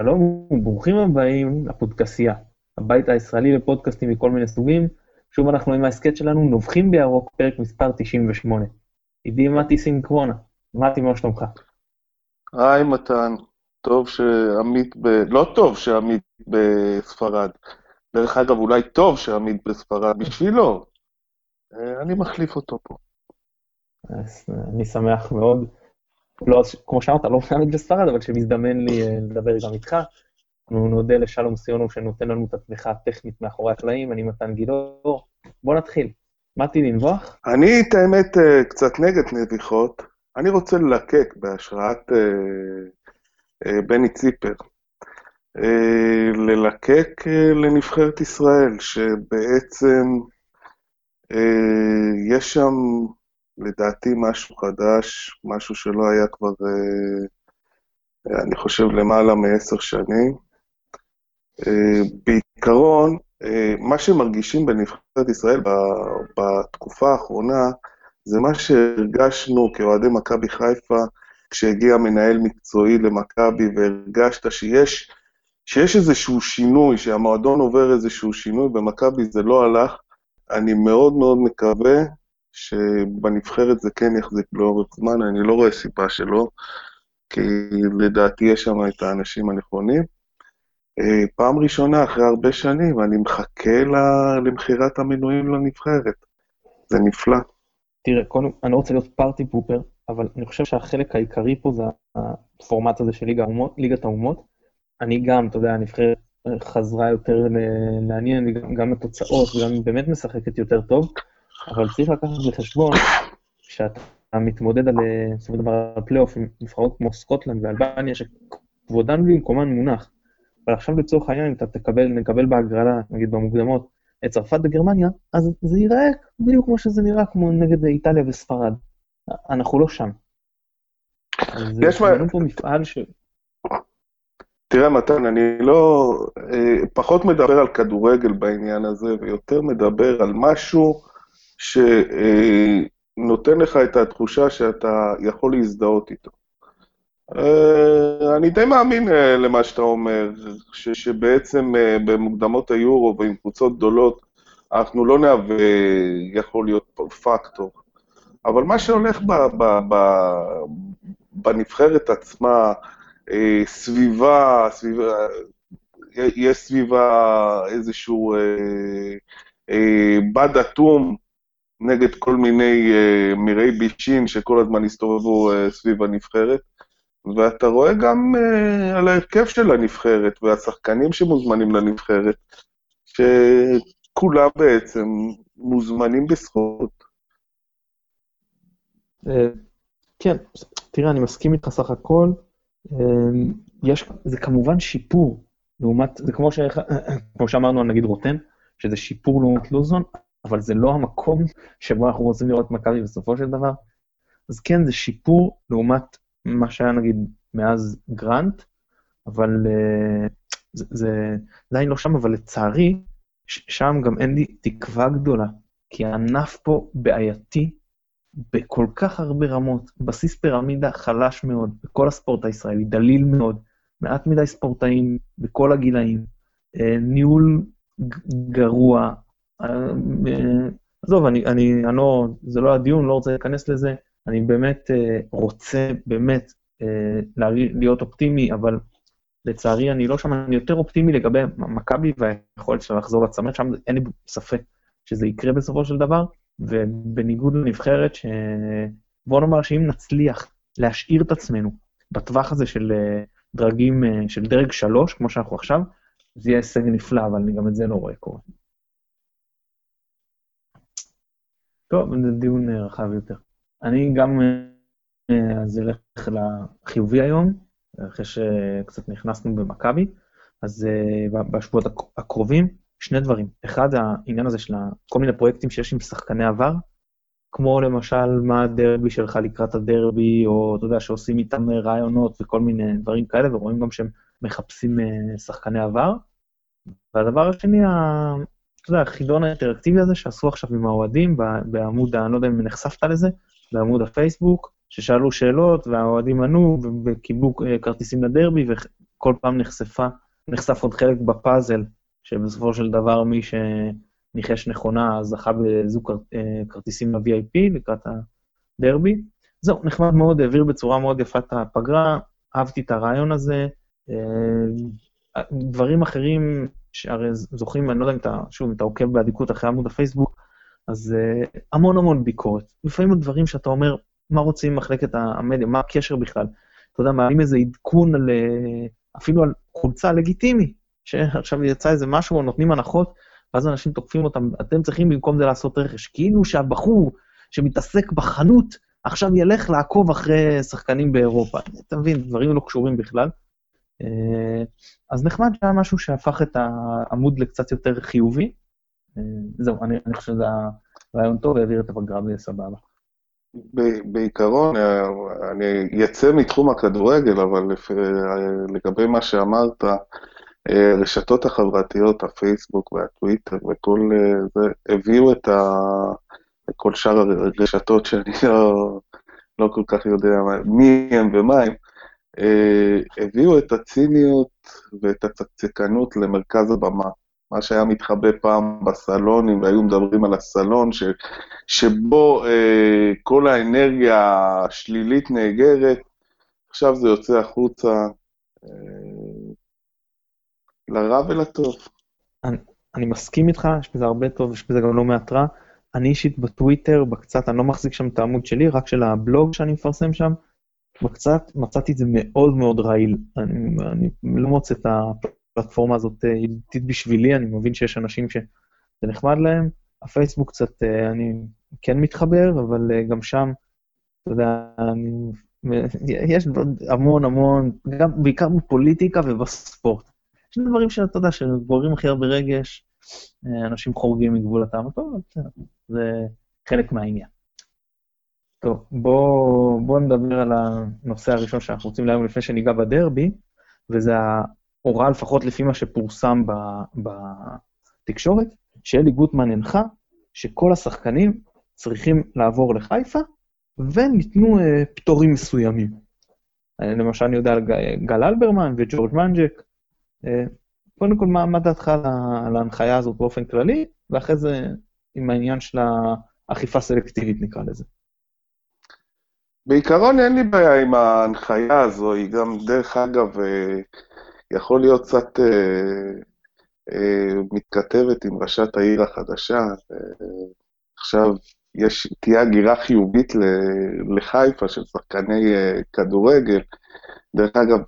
שלום וברוכים הבאים לפודקסייה, הבית הישראלי לפודקאסטים מכל מיני סוגים. שוב אנחנו עם ההסכת שלנו, נובחים בירוק, פרק מספר 98. עידי מתי סינקרונה, מתי, מה שלומך? היי מתן, טוב שעמית ב... לא טוב שעמית בספרד. דרך אגב, אולי טוב שעמית בספרד בשבילו. אה, אני מחליף אותו פה. אז אני שמח מאוד. לא, כמו שאמרת, לא עמית בספרד, אבל שמזדמן לי אה, לדבר גם איתך. אנחנו נודה לשלום סיונו שנותן לנו את התמיכה הטכנית מאחורי הקלעים, אני מתן גילאור. בוא נתחיל. מתי לנבוח? אני, את האמת, אה, קצת נגד נביחות. אני רוצה ללקק בהשראת אה, בני ציפר. ללקק לנבחרת ישראל, שבעצם יש שם, לדעתי, משהו חדש, משהו שלא היה כבר, אה, אני חושב, למעלה מעשר שנים. אה, בעיקרון, אה, מה שמרגישים בנבחרת ישראל בתקופה האחרונה, זה מה שהרגשנו כאוהדי מכבי חיפה, כשהגיע מנהל מקצועי למכבי, והרגשת שיש, שיש איזשהו שינוי, שהמועדון עובר איזשהו שינוי, במכבי זה לא הלך. אני מאוד מאוד מקווה שבנבחרת זה כן יחזיק לאורך זמן, אני לא רואה סיבה שלא, כי לדעתי יש שם את האנשים הנכונים. אה, פעם ראשונה אחרי הרבה שנים, ואני מחכה למכירת המנויים לנבחרת. זה נפלא. תראה, קודם, אני לא רוצה להיות פארטי פופר, אבל אני חושב שהחלק העיקרי פה זה הפורמט הזה של ליגת האומות. אני גם, אתה יודע, הנבחרת חזרה יותר לעניין, גם, גם התוצאות, וגם באמת משחקת יותר טוב, אבל צריך לקחת בחשבון שאתה מתמודד על, בסופו של דבר, על פלייאוף עם נבחרות כמו סקוטלנד ואלבניה, שכבודן במקומן מונח. אבל עכשיו לצורך העניין, אם אתה תקבל, נקבל בהגרלה, נגיד במוקדמות, את צרפת וגרמניה, אז זה ייראה בדיוק כמו שזה נראה, כמו נגד איטליה וספרד. אנחנו לא שם. יש מה... פה מפעל ש... תראה, מתן, אני לא... אה, פחות מדבר על כדורגל בעניין הזה, ויותר מדבר על משהו שנותן לך את התחושה שאתה יכול להזדהות איתו. אה, אני די מאמין אה, למה שאתה אומר, ש, שבעצם אה, במוקדמות היורו ועם קבוצות גדולות, אנחנו לא נהווה, יכול להיות פקטור. אבל מה שהולך ב, ב, ב, בנבחרת עצמה, סביבה, סביבה, יש סביבה איזשהו בד אטום נגד כל מיני מירי בישין שכל הזמן הסתובבו סביב הנבחרת. ואתה רואה גם uh, על ההרכב של הנבחרת והשחקנים שמוזמנים לנבחרת, שכולם בעצם מוזמנים בזכות. כן, תראה, אני מסכים איתך סך הכל. יש, זה כמובן שיפור לעומת, זה כמו, ש, כמו שאמרנו על נגיד רוטן, שזה שיפור לעומת לוזון, אבל זה לא המקום שבו אנחנו רוצים לראות מכבי בסופו של דבר. אז כן, זה שיפור לעומת מה שהיה נגיד מאז גרנט, אבל uh, זה, עדיין לא שם, אבל לצערי, שם גם אין לי תקווה גדולה, כי הענף פה בעייתי בכל כך הרבה רמות, בסיס פירמידה חלש מאוד בכל הספורט הישראלי, דליל מאוד, מעט מדי ספורטאים בכל הגילאים, uh, ניהול גרוע, עזוב, אני, אני, אני לא, זה לא הדיון, לא רוצה להיכנס לזה, אני באמת uh, רוצה, באמת, uh, להיות אופטימי, אבל לצערי אני לא שם, אני יותר אופטימי לגבי מכבי והיכולת שלה לחזור לצמרת, שם אין לי ספק שזה יקרה בסופו של דבר, ובניגוד לנבחרת, ש... בוא נאמר שאם נצליח להשאיר את עצמנו בטווח הזה של דרגים, של דרג שלוש, כמו שאנחנו עכשיו, זה יהיה הישג נפלא, אבל אני גם את זה לא רואה קורה. טוב, זה דיון רחב יותר. אני גם אה, אז אלך לחיובי היום, אחרי שקצת נכנסנו במכבי, אז אה, בשבועות הקרובים, שני דברים. אחד, העניין הזה של כל מיני פרויקטים שיש עם שחקני עבר, כמו למשל מה הדרבי שלך לקראת הדרבי, או אתה יודע, שעושים איתם רעיונות וכל מיני דברים כאלה, ורואים גם שהם מחפשים אה, שחקני עבר. והדבר השני, יודע, החידון האינטראקטיבי הזה שעשו עכשיו עם האוהדים בעמוד, אני לא יודע אם נחשפת לזה, בעמוד הפייסבוק, ששאלו שאלות והאוהדים ענו וקיבלו אה, כרטיסים לדרבי, כל פעם נחשפה, נחשף עוד חלק בפאזל, שבסופו של דבר מי שניחש נכונה זכה בזוג כרטיסים ל-VIP לקראת הדרבי. זהו, נחמד מאוד, העביר בצורה מאוד יפה את הפגרה, אהבתי את הרעיון הזה. דברים אחרים, שהרי זוכים, אני לא יודע אם אתה, שוב, אם אתה עוקב באדיקות אחרי עמוד הפייסבוק, אז uh, המון המון ביקורת. לפעמים הדברים שאתה אומר, מה רוצים מחלקת המדיה, מה הקשר בכלל? אתה יודע, מעלים איזה עדכון על, uh, אפילו על חולצה לגיטימי, שעכשיו יצא איזה משהו, או נותנים הנחות, ואז אנשים תוקפים אותם, אתם צריכים במקום זה לעשות רכש. כאילו שהבחור שמתעסק בחנות, עכשיו ילך לעקוב אחרי שחקנים באירופה. אתה מבין, דברים לא קשורים בכלל. אה, אז נחמד שהיה משהו שהפך את העמוד לקצת יותר חיובי. אה, זהו, אני, אני חושב שזה רעיון טוב, והעביר את הפגרה בסבבה. בעיקרון, אה, אני אצא מתחום הכדורגל, אבל לגבי מה שאמרת, הרשתות החברתיות, הפייסבוק והטוויטר וכל זה, הביאו את ה... כל שאר הרשתות שאני לא, לא כל כך יודע מי הם ומה הם, הביאו את הציניות ואת הצקצקנות למרכז הבמה. מה שהיה מתחבא פעם בסלונים, והיו מדברים על הסלון, ש, שבו אה, כל האנרגיה השלילית נאגרת, עכשיו זה יוצא החוצה אה, לרע ולטוב. אני, אני מסכים איתך, יש בזה הרבה טוב, יש בזה גם לא מעט רע. אני אישית בטוויטר, בקצת, אני לא מחזיק שם את העמוד שלי, רק של הבלוג שאני מפרסם שם, בקצת מצאתי את זה מאוד מאוד רעיל. אני, אני לא מוצא את הפלטפורמה הזאת אה, ידידותית בשבילי, אני מבין שיש אנשים שזה נחמד להם. הפייסבוק קצת, אה, אני כן מתחבר, אבל אה, גם שם, אתה יודע, אני, יש המון המון, גם, בעיקר בפוליטיקה ובספורט. יש דברים שאתה יודע, שגוררים הכי הרבה רגש, אנשים חורגים מגבול הטעם הטוב, זה חלק מהעניין. טוב, בואו בוא נדבר על הנושא הראשון שאנחנו רוצים להיום לפני שניגע בדרבי, וזה ההוראה, לפחות לפי מה שפורסם בתקשורת, שאלי גוטמן הנחה שכל השחקנים צריכים לעבור לחיפה, וניתנו uh, פטורים מסוימים. למשל, אני יודע על גל אלברמן וג'ורג' מנג'ק. Uh, קודם כל, מה, מה דעתך על ההנחיה הזאת באופן כללי, ואחרי זה עם העניין של האכיפה סלקטיבית, נקרא לזה. בעיקרון אין לי בעיה עם ההנחיה הזו, היא גם, דרך אגב, אה, יכול להיות קצת אה, אה, מתכתבת עם ראשת העיר החדשה. עכשיו יש, תהיה הגירה חיובית לחיפה של שחקני כדורגל. דרך אגב,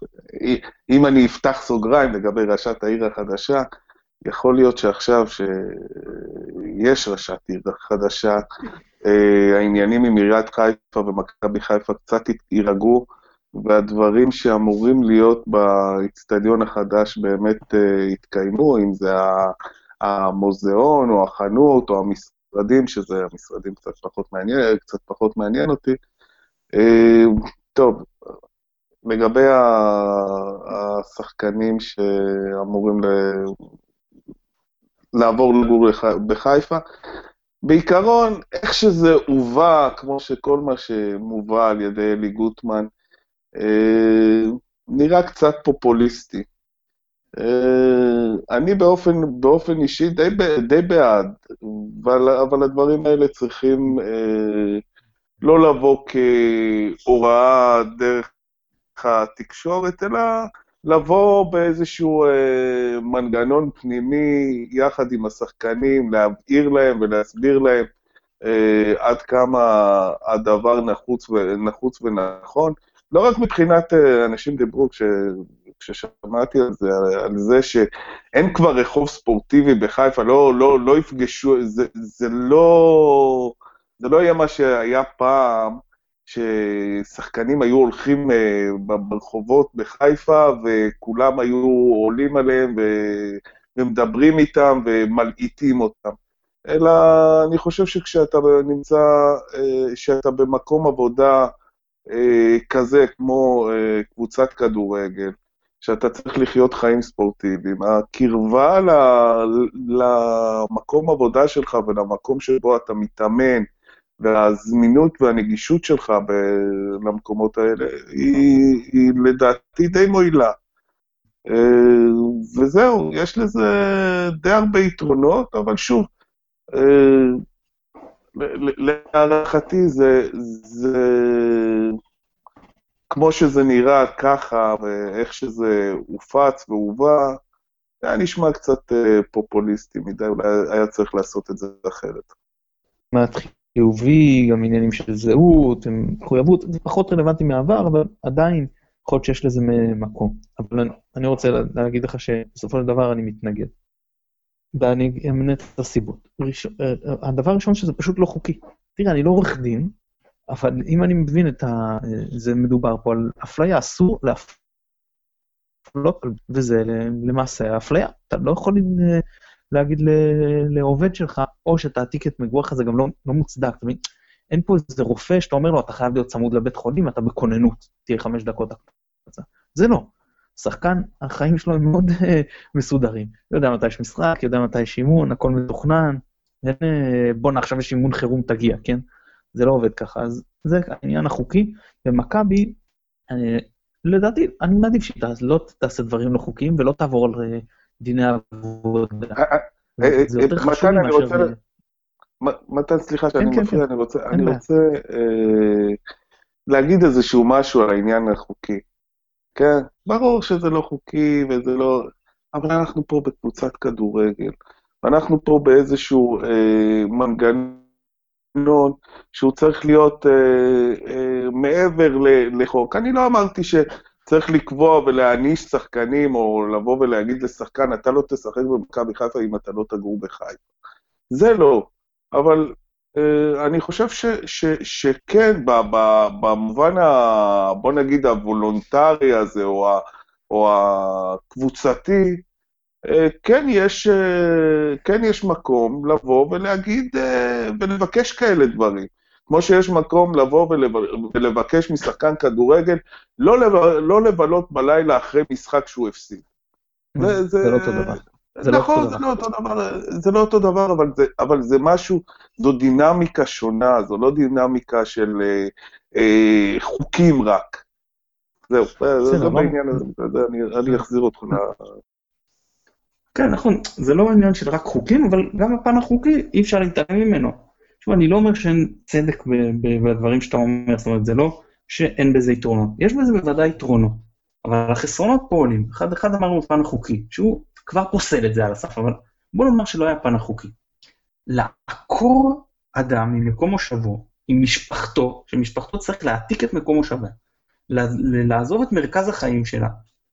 אם אני אפתח סוגריים לגבי ראשת העיר החדשה, יכול להיות שעכשיו שיש ראשת עיר חדשה, העניינים עם עיריית חיפה ומכבי חיפה קצת יירגעו, והדברים שאמורים להיות באיצטדיון החדש באמת אה, יתקיימו, אם זה המוזיאון או החנות או המשרדים, שזה המשרדים קצת פחות מעניין, קצת פחות מעניין אותי. אה, טוב, לגבי השחקנים שאמורים לעבור לגור בחיפה, בעיקרון, איך שזה הובא, כמו שכל מה שמובא על ידי אלי גוטמן, אה, נראה קצת פופוליסטי. אה, אני באופן, באופן אישי די, די בעד, אבל, אבל הדברים האלה צריכים אה, לא לבוא כהוראה דרך התקשורת, אלא לבוא באיזשהו אה, מנגנון פנימי יחד עם השחקנים, להבהיר להם ולהסביר להם אה, עד כמה הדבר נחוץ, ו, נחוץ ונכון. לא רק מבחינת, אה, אנשים דיברו כש, כששמעתי על זה, על זה שאין כבר רחוב ספורטיבי בחיפה, לא, לא, לא יפגשו, זה, זה לא... זה לא יהיה מה שהיה פעם, ששחקנים היו הולכים אה, ברחובות בחיפה וכולם היו עולים עליהם ומדברים איתם ומלעיטים אותם. אלא אני חושב שכשאתה נמצא, אה, שאתה במקום עבודה אה, כזה כמו קבוצת כדורגל, שאתה צריך לחיות חיים ספורטיביים, הקרבה למקום עבודה שלך ולמקום שבו אתה מתאמן, והזמינות והנגישות שלך ב- למקומות האלה היא, היא לדעתי די מועילה. אה, וזהו, יש לזה די הרבה יתרונות, אבל שוב, להערכתי זה, זה כמו שזה נראה ככה, ואיך שזה הופץ והובא, זה היה נשמע קצת פופוליסטי מדי, אולי היה צריך לעשות את זה אחרת. חיובי, גם עניינים של זהות, מחויבות, זה פחות רלוונטי מהעבר, אבל עדיין יכול להיות שיש לזה מקום. אבל אני, רוצה להגיד לך שבסופו של דבר אני מתנגד. ואני אמנה את הסיבות. ראשון, אה, הדבר הראשון שזה פשוט לא חוקי. תראה, אני לא עורך דין, אבל אם אני מבין את ה... זה מדובר פה על אפליה, אסור להפלות, וזה למעשה אפליה. אתה לא יכול להגיד לעובד שלך, או שתעתיק את מגורך, זה גם לא, לא מוצדק. אתה? אין פה איזה רופא שאתה אומר לו, אתה חייב להיות צמוד לבית חולים, אתה בכוננות, תהיה חמש דקות הקפצה. זה לא. שחקן, החיים שלו הם מאוד uh, מסודרים. יודע מתי יש משחק, יודע מתי יש אימון, הכל מתוכנן. uh, בואנה, עכשיו יש אימון חירום, תגיע, כן? זה לא עובד ככה. אז זה העניין החוקי. ומכבי, uh, לדעתי, אני מעדיף שהיא לא תעשה דברים לא חוקיים ולא תעבור על דיני עבודה. זה יותר חשוב מאשר... מתן, סליחה שאני כן, מפריע, כן. אני רוצה, אה, להגיד איזשהו משהו על העניין החוקי. כן, ברור שזה לא חוקי וזה לא... אבל אנחנו פה בקבוצת כדורגל, ואנחנו פה באיזשהו אה, מנגנון שהוא צריך להיות אה, אה, מעבר לחוק. אני לא אמרתי שצריך לקבוע ולהעניש שחקנים, או לבוא ולהגיד לשחקן, אתה לא תשחק במכבי חיפה אם אתה לא תגור בחיפה. זה לא. אבל uh, אני חושב ש, ש, שכן, ב, ב, במובן, ה, בוא נגיד, הוולונטרי הזה, או, ה, או הקבוצתי, uh, כן, יש, uh, כן יש מקום לבוא ולהגיד uh, ולבקש כאלה דברים. כמו שיש מקום לבוא ולבקש משחקן כדורגל לא, לב, לא לבלות בלילה אחרי משחק שהוא הפסיד. זה, זה לא אותו דבר. זה נכון, לא זה לא אותו דבר, זה לא אותו דבר, אבל זה, אבל זה משהו, זו דינמיקה שונה, זו לא דינמיקה של אה, אה, חוקים רק. זהו, זה לא בעניין הזה, אני, אני אחזיר אותך ל... כן, נכון, זה לא עניין של רק חוקים, אבל גם הפן החוקי, אי אפשר להתעלם ממנו. תשמע, אני לא אומר שאין צדק בדברים שאתה אומר, זאת אומרת, זה לא שאין בזה יתרונות. יש בזה בוודאי יתרונות, אבל החסרונות פה עולים. אחד, אחד אמרנו בפן החוקי, שהוא כבר פוסל את זה על הסף, אבל בוא נאמר שלא היה פן החוקי. לעקור אדם ממקום מושבו, עם משפחתו, שמשפחתו צריך להעתיק את מקום מושבה, לעזוב את מרכז החיים שלה,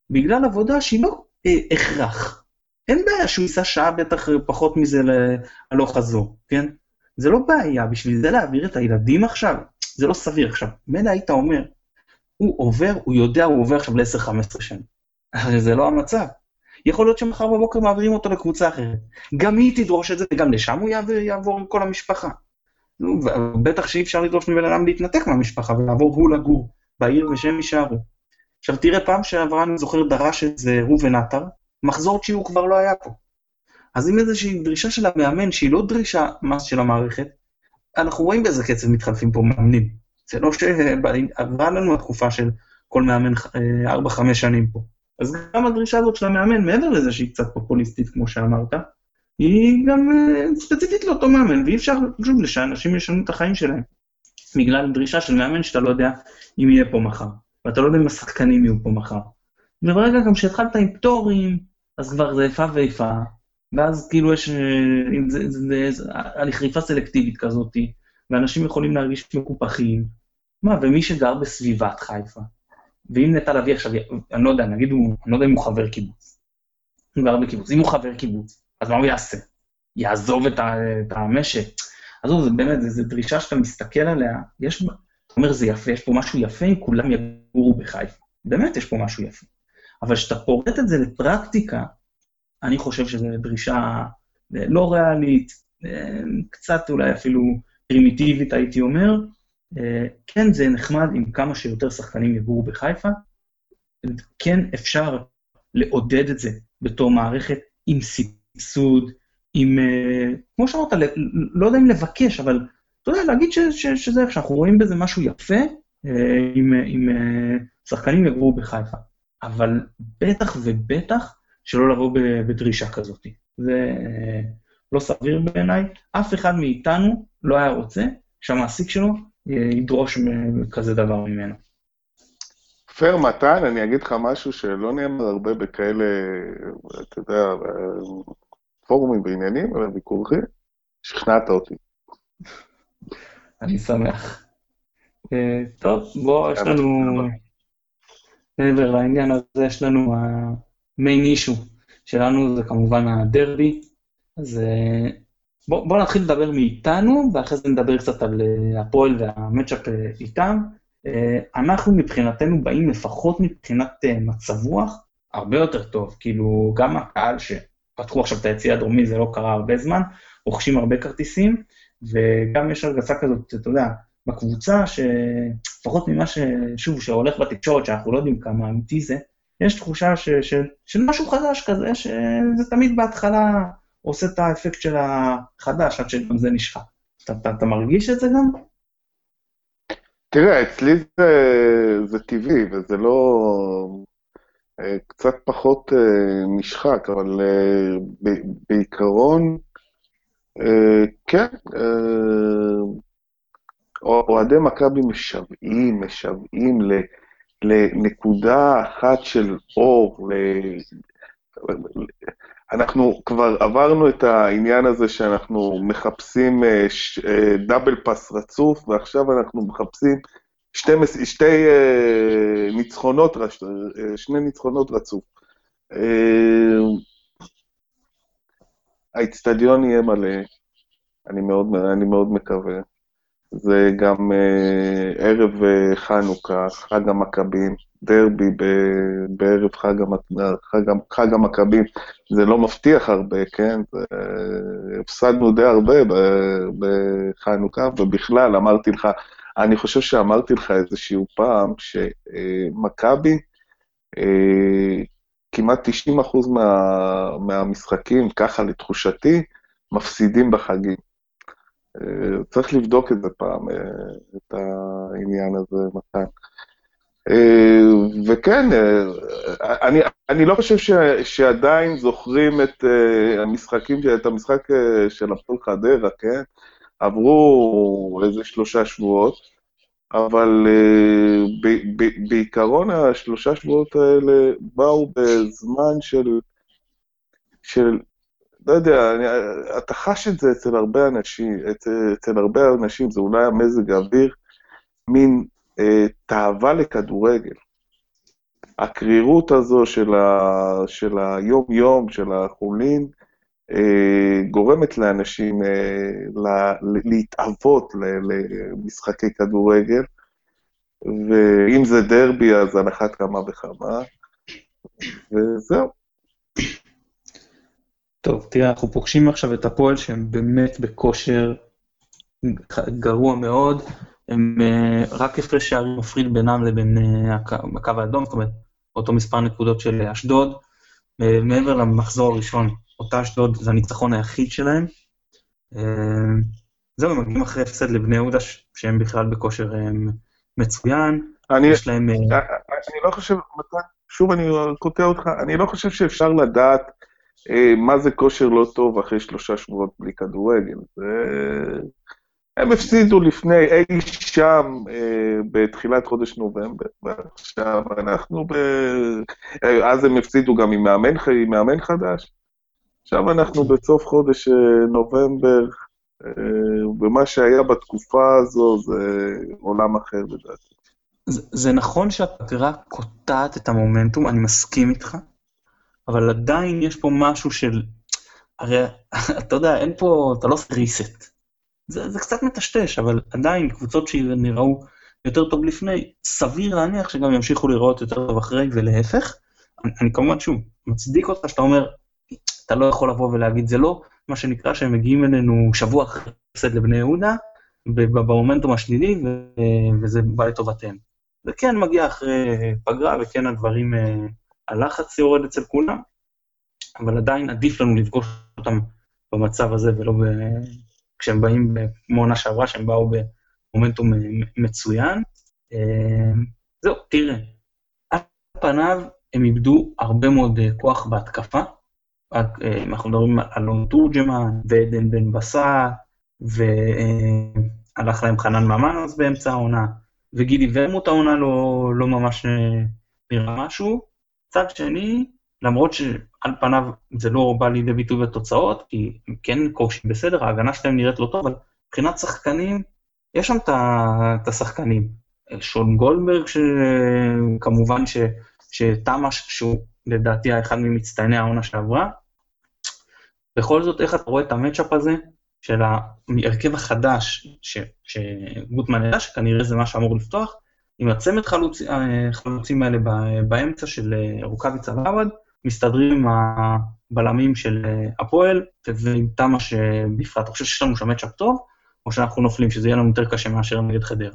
בגלל עבודה שהיא לא אה, הכרח. אין בעיה שהוא ייסע שעה בטח פחות מזה להלוך חזור, כן? זה לא בעיה, בשביל זה להעביר את הילדים עכשיו, זה לא סביר. עכשיו, מילא היית אומר, הוא עובר, הוא יודע, הוא עובר עכשיו ל-10-15 שנים. הרי זה לא המצב. יכול להיות שמחר בבוקר מעבירים אותו לקבוצה אחרת. גם היא תדרוש את זה, וגם לשם הוא יעבור, יעבור עם כל המשפחה. נו, בטח שאי אפשר לדרוש מבן אדם להתנתק מהמשפחה ולעבור הוא לגור בעיר ושהם יישארו. עכשיו תראה, פעם שעברה, אני זוכר, דרש את זה ראובן עטר, מחזור תשיעי הוא כבר לא היה פה. אז עם איזושהי דרישה של המאמן, שהיא לא דרישה מס של המערכת, אנחנו רואים באיזה קצב מתחלפים פה מאמנים. זה לא שעברה לנו התקופה של כל מאמן 4-5 אה, שנים פה. אז גם הדרישה הזאת של המאמן, מעבר לזה שהיא קצת פופוליסטית, כמו שאמרת, היא גם uh, ספציפית לאותו מאמן, ואי אפשר שוב שאנשים ישנו את החיים שלהם. בגלל דרישה של מאמן שאתה לא יודע אם יהיה פה מחר, ואתה לא יודע אם השחקנים יהיו פה מחר. וברגע גם שהתחלת עם פטורים, אז כבר זה איפה ואיפה, ואז כאילו יש אה, זה, זה, זה, זה, הליך ריפה סלקטיבית כזאת, ואנשים יכולים להרגיש מקופחים. מה, ומי שגר בסביבת חיפה, ואם נטע לביא עכשיו, אני לא יודע, נגיד הוא, אני לא יודע אם הוא חבר קיבוץ. הוא גר בקיבוץ. אם הוא חבר קיבוץ, אז מה הוא יעשה? יעזוב את, ה, את המשק? עזוב, זה באמת, זו דרישה שאתה מסתכל עליה, יש, אתה אומר, זה יפה, יש פה משהו יפה אם כולם יגורו בחיפה. באמת יש פה משהו יפה. אבל כשאתה פורט את זה לפרקטיקה, אני חושב שזו דרישה לא ריאלית, קצת אולי אפילו פרימיטיבית, הייתי אומר, אה, כן, זה נחמד אם כמה שיותר שחקנים יגורו בחיפה, כן אפשר לעודד את זה בתור מערכת עם סבסוד, עם, אה, כמו שאמרת, לא יודע אם לבקש, אבל אתה יודע, להגיד ש, ש, שזה, שאנחנו רואים בזה משהו יפה, אה, אם שחקנים יגורו בחיפה. אבל בטח ובטח שלא לבוא בדרישה כזאת. זה לא סביר בעיניי. אף אחד מאיתנו לא היה רוצה שהמעסיק שלו ידרוש כזה דבר ממנו. פייר מתן, אני אגיד לך משהו שלא נאמר הרבה בכאלה, אתה יודע, פורומים בעניינים, אבל ביקורכי, שכנעת אותי. אני שמח. אה, טוב, בוא, יש לנו, מעבר לעניין הזה, יש לנו המיין אישו שלנו, זה כמובן הדרבי, אז אה, בוא, בוא נתחיל לדבר מאיתנו, ואחרי זה נדבר קצת על אה, הפועל והמצ'אפ איתם. אנחנו מבחינתנו באים לפחות מבחינת מצב רוח הרבה יותר טוב, כאילו גם הקהל שפתחו עכשיו את היציאה הדרומי, זה לא קרה הרבה זמן, רוכשים הרבה כרטיסים, וגם יש הרגשה כזאת, אתה יודע, בקבוצה, שלפחות ממה ש... שוב, שהולך בתקשורת, שאנחנו לא יודעים כמה אמיתי זה, יש תחושה ש... ש... של משהו חדש כזה, שזה תמיד בהתחלה עושה את האפקט של החדש, עד שגם זה נשחק. אתה, אתה, אתה מרגיש את זה גם? תראה, אצלי זה, זה טבעי, וזה לא... אה, קצת פחות אה, נשחק, אבל אה, בעיקרון, כן, אוהדי מכבי משוועים, משוועים לנקודה אחת של אור, ל... אנחנו כבר עברנו את העניין הזה שאנחנו מחפשים דאבל פס רצוף, ועכשיו אנחנו מחפשים שתי, שתי ניצחונות, שני ניצחונות רצוף. האיצטדיון יהיה מלא, אני מאוד, אני מאוד מקווה. זה גם uh, ערב uh, חנוכה, חג המכבים, דרבי ב- בערב חג, חג, חג המכבים, זה לא מבטיח הרבה, כן? הפסדנו די הרבה בחנוכה, ובכלל, אמרתי לך, אני חושב שאמרתי לך איזשהו פעם, שמכבי, uh, uh, כמעט 90% מה, מהמשחקים, ככה לתחושתי, מפסידים בחגים. אה, צריך לבדוק את זה פעם, אה, את העניין הזה, מתן. אה, וכן, אני, אני לא חושב ש, שעדיין זוכרים את המשחקים, את המשחק של הפועל חדרה, כן? עברו איזה שלושה שבועות, אבל ב, ב, בעיקרון השלושה שבועות האלה באו בזמן של, של לא יודע, אני, אתה חש את זה אצל הרבה אנשים, אצל, אצל הרבה אנשים, זה אולי המזג האוויר, מין אה, תאווה לכדורגל. הקרירות הזו של, ה, של היום-יום, של החולין, אה, גורמת לאנשים אה, לה, להתאוות למשחקי כדורגל, ואם זה דרבי, אז על אחת כמה וכמה, וזהו. טוב, תראה, אנחנו פוגשים עכשיו את הפועל שהם באמת בכושר גרוע מאוד, הם uh, רק הפרש שערים מפריד בינם לבין uh, הקו האדום, זאת אומרת, אותו מספר נקודות של אשדוד. Uh, מעבר למחזור הראשון, אותה אשדוד זה הניצחון היחיד שלהם. זהו, הם מגיעים אחרי הפסד לבני יהודה, שהם בכלל בכושר מצוין. אני, יש להם... אני לא חושב, שוב אני קוטע אותך, אני לא חושב שאפשר לדעת אה, מה זה כושר לא טוב אחרי שלושה שבועות בלי כדורגל. הם הפסידו לפני אי שם אה, בתחילת חודש נובמבר, ועכשיו אנחנו ב... אה, אז הם הפסידו גם עם מאמן, עם מאמן חדש. עכשיו אנחנו בסוף חודש נובמבר, ומה שהיה בתקופה הזו זה עולם אחר לדעתי. זה, זה נכון שהפגרה קוטעת את המומנטום, אני מסכים איתך. אבל עדיין יש פה משהו של... הרי אתה יודע, אין פה, אתה לא עושה reset. זה, זה קצת מטשטש, אבל עדיין קבוצות שנראו יותר טוב לפני, סביר להניח שגם ימשיכו לראות יותר טוב אחרי, ולהפך. אני, אני כמובן, שוב, מצדיק אותך שאתה אומר, אתה לא יכול לבוא ולהגיד, זה לא מה שנקרא שהם מגיעים אלינו שבוע אחרי הפסד לבני יהודה, במומנטום השלילי, וזה בא לטובתנו. זה כן מגיע אחרי פגרה, וכן הדברים אה, הלחץ יורד אצל כולם, אבל עדיין עדיף לנו לפגוש אותם במצב הזה ולא ב... כשהם באים, כמו עונה שעברה, שהם באו במומנטום מצוין. אה, זהו, תראה, על פניו, הם איבדו הרבה מאוד כוח בהתקפה. אנחנו מדברים על אלון תורג'מן ועדן בן בסט, והלך להם חנן ממן אז באמצע העונה, וגידי ורמוט העונה לא, לא ממש נראה משהו. מצד שני, למרות שעל פניו זה לא בא לידי ביטוי בתוצאות, כי הם כן כובשים בסדר, ההגנה שלהם נראית לא טוב, אבל מבחינת שחקנים, יש שם את השחקנים. שון גולדברג, שכמובן ש, שתמ"ש, שהוא לדעתי היה אחד ממצטייני העונה שעברה. בכל זאת, איך אתה רואה את המצ'אפ הזה של ההרכב החדש שגוטמן ידע, שכנראה זה מה שאמור לפתוח, עם הצמד חלוצ... חלוצים האלה באמצע של רוקאביצה ועבד, מסתדרים עם הבלמים של הפועל ועם תמ"ש בפרט. אתה חושב שיש לנו שם מצ'אפ טוב, או שאנחנו נופלים, שזה יהיה לנו יותר קשה מאשר נגד חדרה?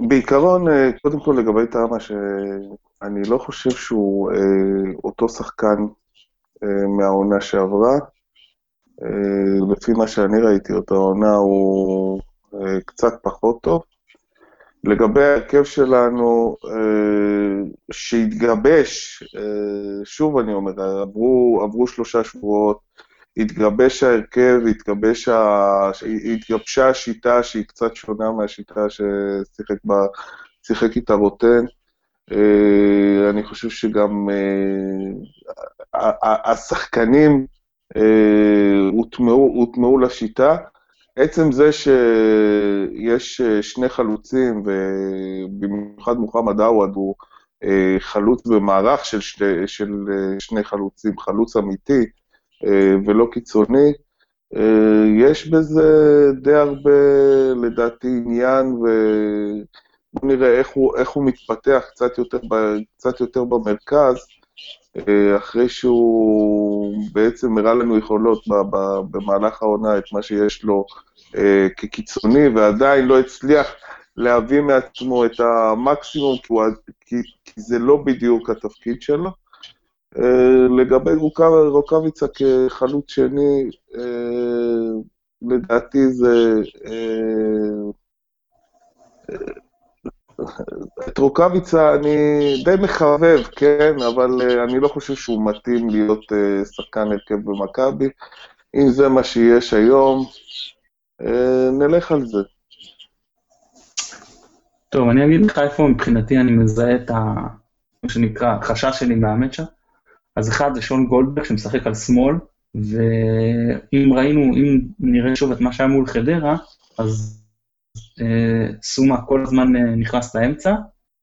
בעיקרון, אה, קודם כל לגבי תמ"ש, אני לא חושב שהוא אה, אותו שחקן אה, מהעונה שעברה. לפי מה שאני ראיתי אותו, העונה הוא קצת פחות טוב. לגבי ההרכב שלנו, שהתגבש, שוב אני אומר, עברו, עברו שלושה שבועות, התגבש ההרכב, התגבש ה... התגבשה השיטה שהיא קצת שונה מהשיטה ששיחק בה, שיחק איתה רוטן. אה, אני חושב שגם אה, השחקנים אה, הוטמעו לשיטה. עצם זה שיש שני חלוצים, ובמיוחד מוחמד עווד הוא חלוץ במערך של שני, של שני חלוצים, חלוץ אמיתי, אה, ולא קיצוני. אה, יש בזה די הרבה, לדעתי, עניין, ובואו נראה איך הוא, איך הוא מתפתח קצת יותר, קצת יותר במרכז, אה, אחרי שהוא בעצם הראה לנו יכולות במהלך העונה את מה שיש לו כקיצוני, ועדיין לא הצליח להביא מעצמו את המקסימום, כי, הוא, כי, כי זה לא בדיוק התפקיד שלו. אה, לגבי רוקאביצה כחלוץ שני, אה, לדעתי זה... אה, את רוקאביצה אני די מחבב, כן, אבל אני לא חושב שהוא מתאים להיות שחקן הרכב במכבי. אם זה מה שיש היום, נלך על זה. טוב, אני אגיד לך איפה מבחינתי אני מזהה את ה... מה שנקרא, החשש שלי מהמצ'אפ. אז אחד זה שון גולדברג שמשחק על שמאל, ואם ראינו, אם נראה שוב את מה שהיה מול חדרה, אז אה, סומה כל הזמן אה, נכנס לאמצע,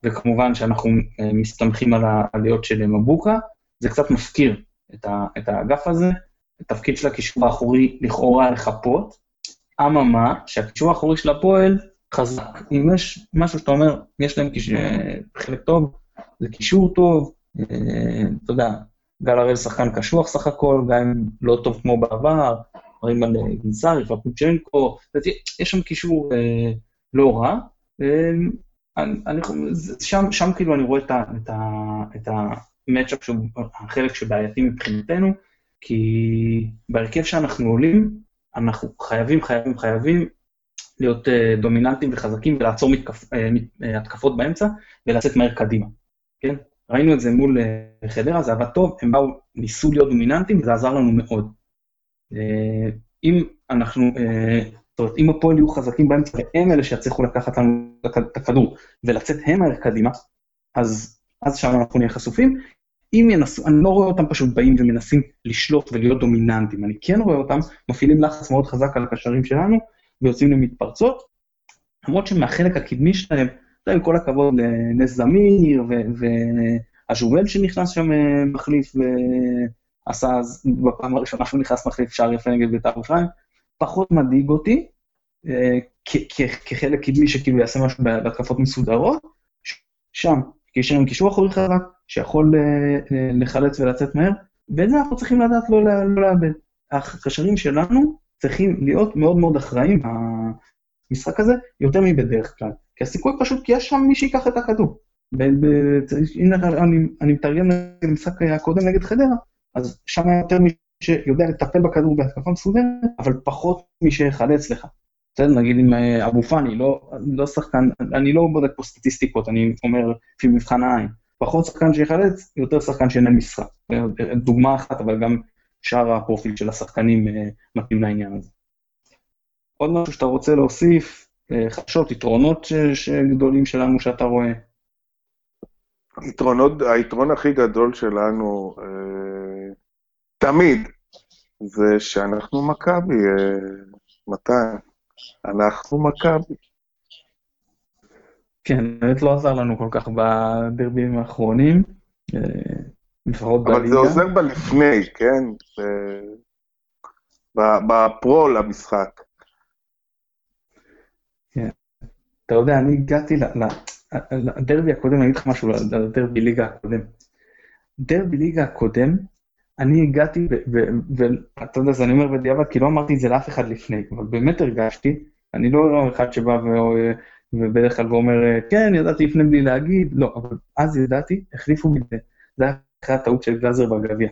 וכמובן שאנחנו אה, מסתמכים על העליות של מבוקה, זה קצת מפקיר את, ה, את האגף הזה, התפקיד של הקישור האחורי לכאורה לחפות, אממה, שהקישור האחורי של הפועל חזק. אם יש משהו שאתה אומר, יש להם קיש... אה, חלק טוב, זה קישור טוב, אה, אתה יודע, גל הראל שחקן קשוח סך הכל, גם אם לא טוב כמו בעבר, דברים על אה, גינסארי ופוצ'נקו, יש שם קישור לא רע. אה, אני, שם, שם כאילו אני רואה את, ה, את, את המצ'אפ החלק שבעייתי מבחינתנו, כי בהרכב שאנחנו עולים, אנחנו חייבים, חייבים, חייבים להיות uh, דומיננטיים וחזקים ולעצור מתקפ, uh, התקפות באמצע ולצאת מהר קדימה, כן? ראינו את זה מול אה, חדרה, זה עבד טוב, הם באו, ניסו להיות דומיננטים, וזה עזר לנו מאוד. אה, אם אנחנו, אה, זאת אומרת, אם הפועל יהיו חזקים באמצע, והם אלה שיצליחו לקחת לנו את הכדור ולצאת הם מהר קדימה, אז, אז שם אנחנו נהיה חשופים. אם ינסו, אני לא רואה אותם פשוט באים ומנסים לשלוט ולהיות דומיננטים, אני כן רואה אותם מפעילים לחץ מאוד חזק על הקשרים שלנו ויוצאים למתפרצות, למרות שמהחלק הקדמי שלהם, עם כל הכבוד לנס זמיר והז'ובל שנכנס שם אה, מחליף ועשה אז בפעם הראשונה שהוא נכנס מחליף שער יפה נגד בית"ר ירושלים, פחות מדאיג אותי, אה, כחלק קדמי שכאילו יעשה משהו בהתקפות מסודרות, שם, כי יש לנו קישור אחורי חזק, שיכול אה, לחלץ ולצאת מהר, ואת זה אנחנו צריכים לדעת לא, לא לאבד. הקשרים שלנו צריכים להיות מאוד מאוד אחראים במשחק הזה, יותר מבדרך כלל. כי הסיכוי פשוט, כי יש שם מי שיקח את הכדור. אם אני מתרגם למשחק הקודם נגד חדרה, אז שם היה יותר מי שיודע לטפל בכדור בהתקפה מסודרת, אבל פחות מי שיחלץ לך. בסדר, נגיד עם אה, אבו פאני, לא, לא שחקן, אני לא בודק פה סטטיסטיקות, אני אומר לפי מבחן העין, פחות שחקן שיחלץ, יותר שחקן שינהל משחק. דוגמה אחת, אבל גם שאר הפרופיל של השחקנים אה, מתאים לעניין הזה. עוד משהו שאתה רוצה להוסיף, אה, חדשות, יתרונות גדולים שלנו שאתה רואה? היתרונות, היתרון הכי גדול שלנו, אה, תמיד, זה שאנחנו מכבי, מתן. אנחנו מכבי. כן, באמת לא עזר לנו כל כך בדרבים האחרונים, אה, לפחות בליגה. אבל זה עוזר בלפני, כן? בפרו למשחק. כן. אתה יודע, אני הגעתי לדרבי הקודם, אני אגיד לך משהו על הדרבי ליגה הקודם. דרבי ליגה הקודם, אני הגעתי, ואתה יודע, אז אני אומר בדיעבד, כי לא אמרתי את זה לאף אחד לפני, אבל באמת הרגשתי, אני לא אחד שבא ובדרך כלל ואומר, כן, ידעתי לפני בלי להגיד, לא, אבל אז ידעתי, החליפו מזה, זה היה אחרי הטעות של גלאזר בגביע,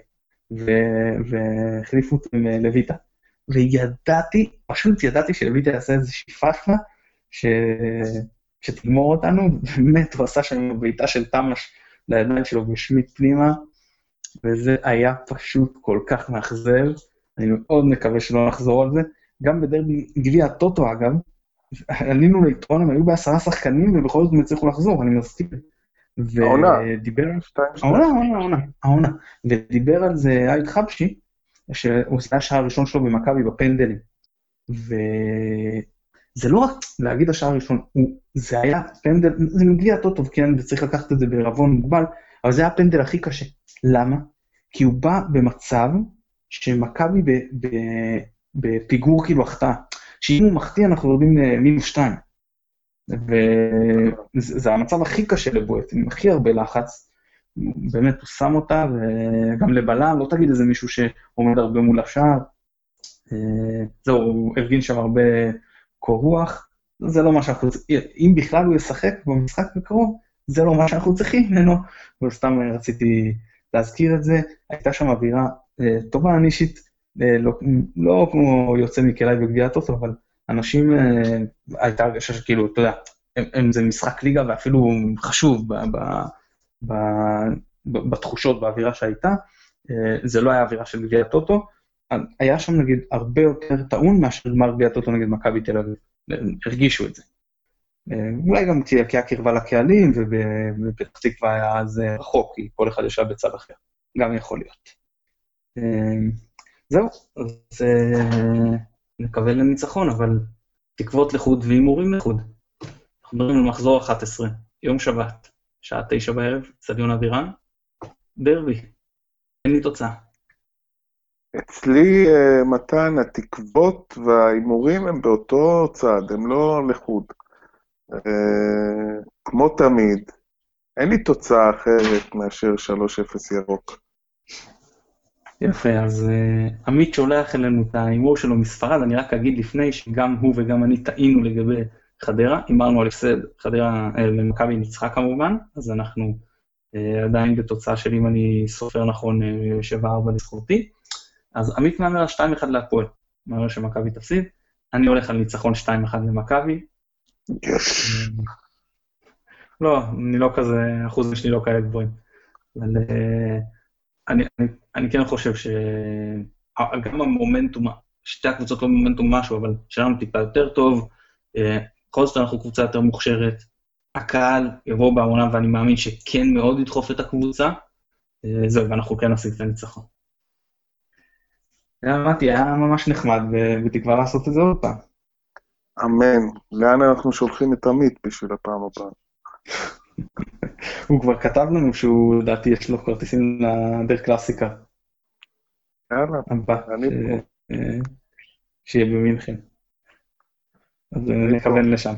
והחליפו אותו עם לויטה. וידעתי, פשוט ידעתי שלויטה יעשה איזושהי פאשלה, שתגמור אותנו, באמת, הוא עשה שם בעיטה של תמ"ש לידיים שלו והשמיט פנימה, וזה היה פשוט כל כך מאכזב, אני מאוד מקווה שלא נחזור על זה. גם בדרבי גביע הטוטו אגב, עלינו ליתרון, הם היו בעשרה שחקנים ובכל זאת הם הצליחו לחזור, אני מזכיר. העונה. ודיבר... העונה, העונה, העונה, העונה. ודיבר על זה אייק חבשי, שהוא עושה השער הראשון שלו במכבי בפנדלים. וזה לא רק להגיד השער הראשון, הוא... זה היה פנדל, זה מגיע טוב, כן, וצריך לקחת את זה בערבון מוגבל, אבל זה היה הפנדל הכי קשה. למה? כי הוא בא במצב שמכבי בפיגור כאילו החטאה. שאם הוא מחטיא אנחנו יורדים למינוס שתיים. וזה המצב הכי קשה לבועט, עם הכי הרבה לחץ. באמת, הוא שם אותה, וגם לבלם, לא תגיד איזה מישהו שעומד הרבה מול השער. אה, זהו, הוא הפגין שם הרבה קור רוח, זה לא מה שאנחנו צריכים, אם בכלל הוא ישחק במשחק בקרוב, זה לא מה שאנחנו צריכים ממנו, וסתם רציתי להזכיר את זה, הייתה שם אווירה אה, טובה, אני אישית, לא, לא כמו יוצא מכלאי בגביע הטוטו, אבל אנשים, אה, הייתה הרגשה שכאילו, אתה יודע, הם, הם, זה משחק ליגה ואפילו חשוב ב, ב, ב, ב, בתחושות, באווירה שהייתה, אה, זה לא היה אווירה של גביע הטוטו, היה שם נגיד הרבה יותר טעון מאשר גמר גביע הטוטו נגד מכבי תל אביב, הרגישו את זה. אה, אולי גם כי היה קרבה לקהלים, ובפתח תקווה היה אז אה, רחוק, כי כל אחד ישב בצד אחר. גם יכול להיות. אה, זהו, אז נקווה לניצחון, אבל תקוות לחוד והימורים לחוד. אנחנו מדברים על מחזור 11, יום שבת, שעה תשע בערב, אצטדיון אבירן, דרבי, אין לי תוצאה. אצלי, מתן, התקוות וההימורים הם באותו צד, הם לא לחוד. אה, כמו תמיד, אין לי תוצאה אחרת מאשר 3-0 ירוק. יפה, אז uh, עמית שולח אלינו את ההימור שלו מספרד, אני רק אגיד לפני שגם הוא וגם אני טעינו לגבי חדרה, הימרנו על הפסד, חדרה uh, למכבי ניצחה כמובן, אז אנחנו uh, עדיין בתוצאה של אם אני סופר נכון uh, 7-4 לזכותי. אז עמית מהמר על 2-1 להפועל, מהמר שמכבי תפסיד, אני הולך על ניצחון 2-1 למכבי, יש. לא, אני לא כזה, האחוזים שלי לא כאלה גבוהים. אבל אה, אני, אני, כן חושב שגם המומנטום, שתי הקבוצות לא מומנטום משהו, אבל שלנו טיפה יותר טוב, אה, בכל זאת אנחנו קבוצה יותר מוכשרת, הקהל יבוא בהמונם ואני מאמין שכן מאוד ידחוף את הקבוצה, אה, זהו, ואנחנו כן נשיג את הניצחון. אמרתי, היה ממש נחמד, בתקווה לעשות את זה עוד פעם. אמן. לאן אנחנו שולחים את עמית בשביל הפעם הבאה? הוא כבר כתב לנו שהוא, לדעתי, יש לו כרטיסים לדרך קלאסיקה. יאללה, אני פה. אה, שיהיה במינכן. אז נכוון לשם.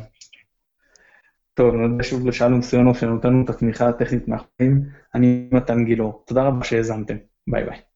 טוב, נודה שוב לשלום סיונוב שנותן לנו את התמיכה הטכנית מאחורים. אני מתן גילאור. תודה רבה שהאזנתם. ביי ביי.